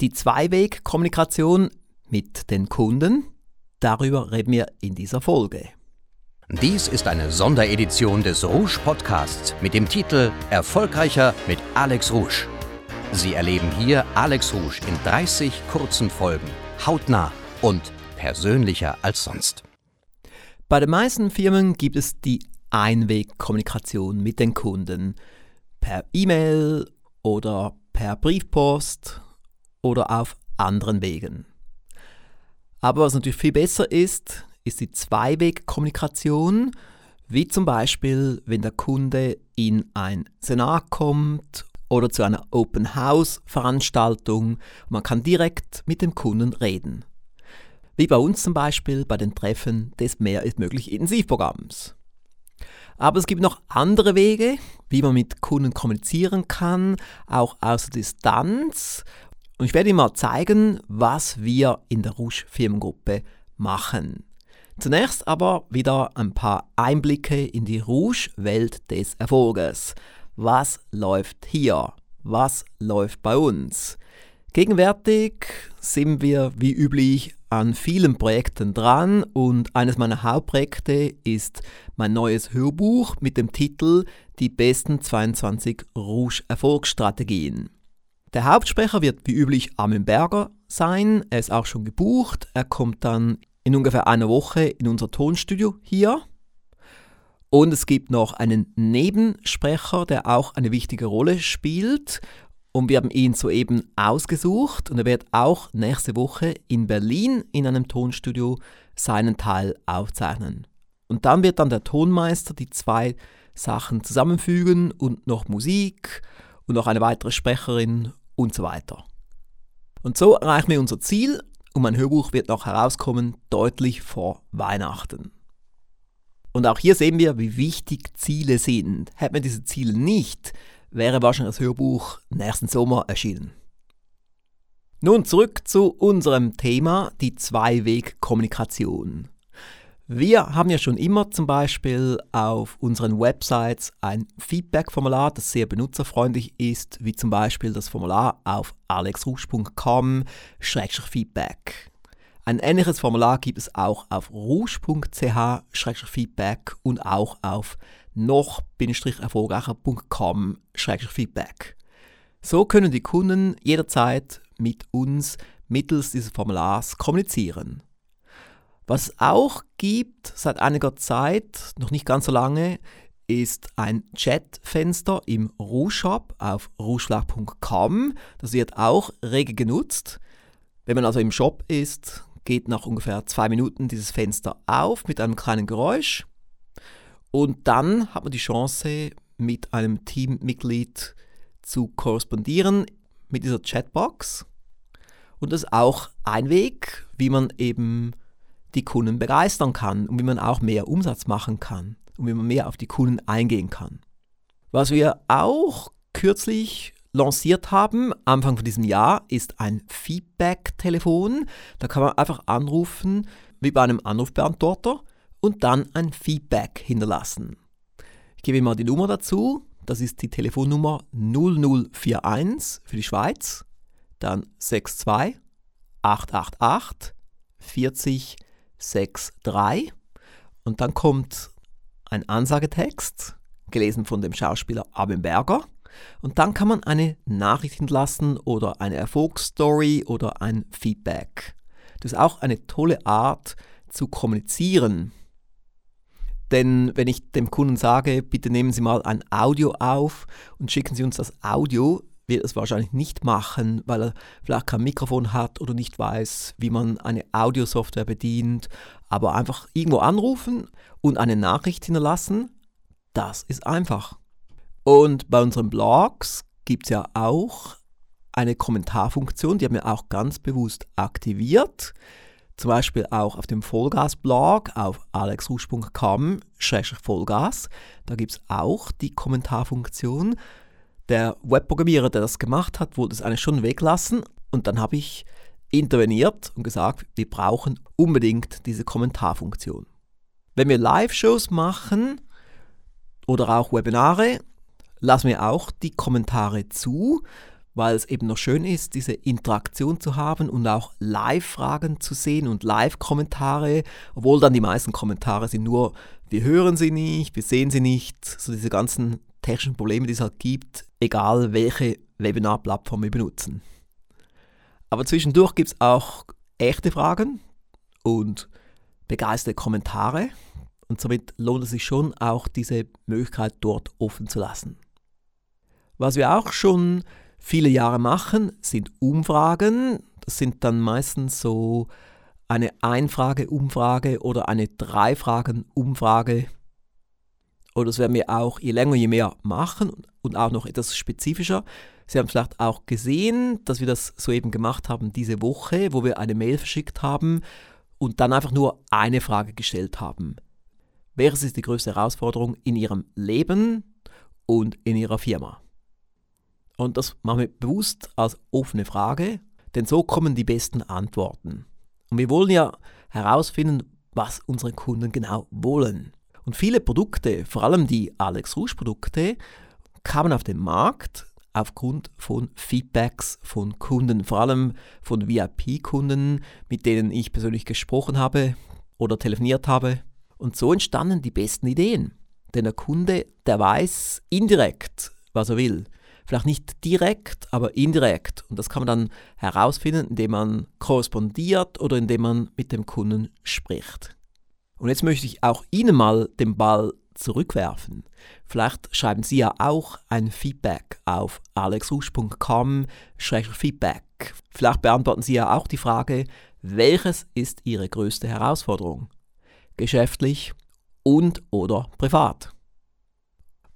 Die Zweiweg-Kommunikation mit den Kunden, darüber reden wir in dieser Folge. Dies ist eine Sonderedition des Rouge Podcasts mit dem Titel Erfolgreicher mit Alex Rouge. Sie erleben hier Alex Rouge in 30 kurzen Folgen, hautnah und persönlicher als sonst. Bei den meisten Firmen gibt es die Einwegkommunikation mit den Kunden per E-Mail oder per Briefpost oder auf anderen Wegen. Aber was natürlich viel besser ist, ist die Zweiwegkommunikation, wie zum Beispiel, wenn der Kunde in ein Senat kommt oder zu einer Open House Veranstaltung. Man kann direkt mit dem Kunden reden. Wie bei uns zum Beispiel bei den Treffen des Mehr ist möglich Intensivprogramms. Aber es gibt noch andere Wege, wie man mit Kunden kommunizieren kann, auch aus der Distanz. Und ich werde Ihnen mal zeigen, was wir in der Rouge Firmengruppe machen. Zunächst aber wieder ein paar Einblicke in die Rouge-Welt des Erfolges. Was läuft hier? Was läuft bei uns? Gegenwärtig sind wir wie üblich an vielen Projekten dran und eines meiner Hauptprojekte ist mein neues Hörbuch mit dem Titel Die besten 22 Rouge Erfolgsstrategien. Der Hauptsprecher wird wie üblich Armin Berger sein. Er ist auch schon gebucht. Er kommt dann in ungefähr einer Woche in unser Tonstudio hier. Und es gibt noch einen Nebensprecher, der auch eine wichtige Rolle spielt. Und wir haben ihn soeben ausgesucht und er wird auch nächste Woche in Berlin in einem Tonstudio seinen Teil aufzeichnen. Und dann wird dann der Tonmeister die zwei Sachen zusammenfügen und noch Musik und noch eine weitere Sprecherin und so weiter. Und so erreichen wir unser Ziel und mein Hörbuch wird noch herauskommen, deutlich vor Weihnachten. Und auch hier sehen wir, wie wichtig Ziele sind. Hätten wir diese Ziele nicht, wäre wahrscheinlich das Hörbuch nächsten Sommer erschienen. Nun zurück zu unserem Thema, die Zweiweg-Kommunikation. Wir haben ja schon immer zum Beispiel auf unseren Websites ein Feedback-Formular, das sehr benutzerfreundlich ist, wie zum Beispiel das Formular auf alexrusch.com-feedback. Ein ähnliches Formular gibt es auch auf rouge.ch-feedback und auch auf noch-erfolgreicher.com-feedback. So können die Kunden jederzeit mit uns mittels dieses Formulars kommunizieren. Was es auch gibt seit einiger Zeit, noch nicht ganz so lange, ist ein Chatfenster im Rouge-Shop auf rougeschlag.com. Das wird auch rege genutzt. Wenn man also im Shop ist, geht nach ungefähr zwei Minuten dieses Fenster auf mit einem kleinen Geräusch. Und dann hat man die Chance, mit einem Teammitglied zu korrespondieren mit dieser Chatbox. Und das ist auch ein Weg, wie man eben die Kunden begeistern kann und wie man auch mehr Umsatz machen kann und wie man mehr auf die Kunden eingehen kann. Was wir auch kürzlich lanciert haben, Anfang von diesem Jahr, ist ein Feedback-Telefon. Da kann man einfach anrufen, wie bei einem Anrufbeantworter, und dann ein Feedback hinterlassen. Ich gebe mal die Nummer dazu. Das ist die Telefonnummer 0041 für die Schweiz, dann 62 888 40 6.3 und dann kommt ein Ansagetext, gelesen von dem Schauspieler Abin Berger. Und dann kann man eine Nachricht hinterlassen oder eine Erfolgsstory oder ein Feedback. Das ist auch eine tolle Art zu kommunizieren. Denn wenn ich dem Kunden sage, bitte nehmen Sie mal ein Audio auf und schicken Sie uns das Audio, wird es wahrscheinlich nicht machen, weil er vielleicht kein Mikrofon hat oder nicht weiß, wie man eine Audiosoftware bedient. Aber einfach irgendwo anrufen und eine Nachricht hinterlassen, das ist einfach. Und bei unseren Blogs gibt es ja auch eine Kommentarfunktion, die haben wir auch ganz bewusst aktiviert. Zum Beispiel auch auf dem Vollgas-Blog auf alexrusch.com-vollgas. Da gibt es auch die Kommentarfunktion. Der Webprogrammierer, der das gemacht hat, wollte es eigentlich schon weglassen und dann habe ich interveniert und gesagt, wir brauchen unbedingt diese Kommentarfunktion. Wenn wir Live-Shows machen oder auch Webinare, lassen wir auch die Kommentare zu, weil es eben noch schön ist, diese Interaktion zu haben und auch Live-Fragen zu sehen und Live-Kommentare, obwohl dann die meisten Kommentare sind nur, wir hören sie nicht, wir sehen sie nicht, so diese ganzen technischen Probleme, die es halt gibt, egal welche Webinar-Plattform wir benutzen. Aber zwischendurch gibt es auch echte Fragen und begeisterte Kommentare und somit lohnt es sich schon auch diese Möglichkeit dort offen zu lassen. Was wir auch schon viele Jahre machen, sind Umfragen. Das sind dann meistens so eine Einfrage-Umfrage oder eine Drei-Fragen-Umfrage. Oder das werden wir auch je länger, je mehr machen und auch noch etwas spezifischer. Sie haben vielleicht auch gesehen, dass wir das soeben gemacht haben diese Woche, wo wir eine Mail verschickt haben und dann einfach nur eine Frage gestellt haben. Welches ist die größte Herausforderung in Ihrem Leben und in Ihrer Firma? Und das machen wir bewusst als offene Frage, denn so kommen die besten Antworten. Und wir wollen ja herausfinden, was unsere Kunden genau wollen. Und viele Produkte, vor allem die Alex Rouge Produkte, kamen auf den Markt aufgrund von Feedbacks von Kunden, vor allem von VIP-Kunden, mit denen ich persönlich gesprochen habe oder telefoniert habe. Und so entstanden die besten Ideen. Denn der Kunde, der weiß indirekt, was er will. Vielleicht nicht direkt, aber indirekt. Und das kann man dann herausfinden, indem man korrespondiert oder indem man mit dem Kunden spricht. Und jetzt möchte ich auch Ihnen mal den Ball zurückwerfen. Vielleicht schreiben Sie ja auch ein Feedback auf alexrusch.com-feedback. Vielleicht beantworten Sie ja auch die Frage, welches ist Ihre größte Herausforderung? Geschäftlich und oder privat?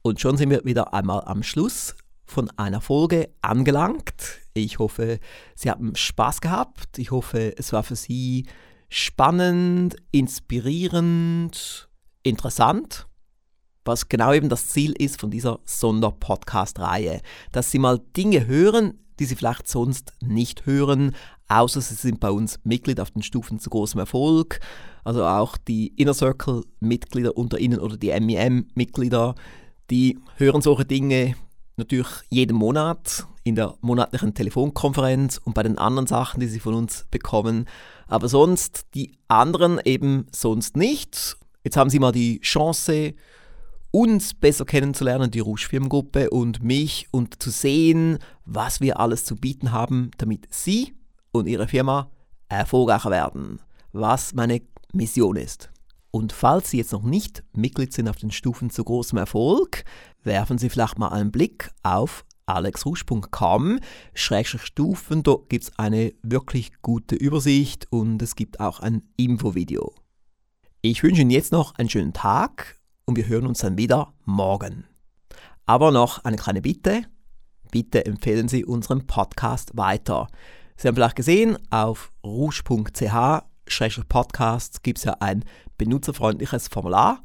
Und schon sind wir wieder einmal am Schluss von einer Folge angelangt. Ich hoffe, Sie haben Spaß gehabt. Ich hoffe, es war für Sie spannend, inspirierend, interessant. Was genau eben das Ziel ist von dieser Sonderpodcast-Reihe. Dass Sie mal Dinge hören, die Sie vielleicht sonst nicht hören, außer Sie sind bei uns Mitglied auf den Stufen zu großem Erfolg. Also auch die Inner Circle-Mitglieder unter Ihnen oder die MEM-Mitglieder, die hören solche Dinge natürlich jeden Monat in der monatlichen Telefonkonferenz und bei den anderen Sachen, die Sie von uns bekommen. Aber sonst die anderen eben sonst nicht. Jetzt haben Sie mal die Chance, uns besser kennenzulernen, die Rouge Firmengruppe und mich und zu sehen, was wir alles zu bieten haben, damit Sie und Ihre Firma erfolgreicher werden. Was meine Mission ist. Und falls Sie jetzt noch nicht Mitglied sind auf den Stufen zu großem Erfolg, werfen Sie vielleicht mal einen Blick auf alexrusch.com Stufen. Dort gibt es eine wirklich gute Übersicht und es gibt auch ein Infovideo. Ich wünsche Ihnen jetzt noch einen schönen Tag und wir hören uns dann wieder morgen. Aber noch eine kleine Bitte. Bitte empfehlen Sie unseren Podcast weiter. Sie haben vielleicht gesehen, auf rouge.ch Podcast gibt es ja ein benutzerfreundliches Formular.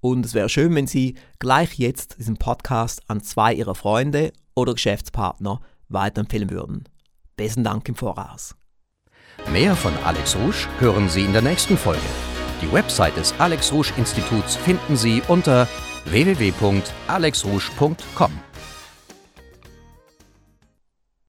Und es wäre schön, wenn Sie gleich jetzt diesen Podcast an zwei Ihrer Freunde oder Geschäftspartner weiterempfehlen würden. Besten Dank im Voraus. Mehr von Alex Rouge hören Sie in der nächsten Folge. Die Website des Alex Rouge Instituts finden Sie unter www.alexrouge.com.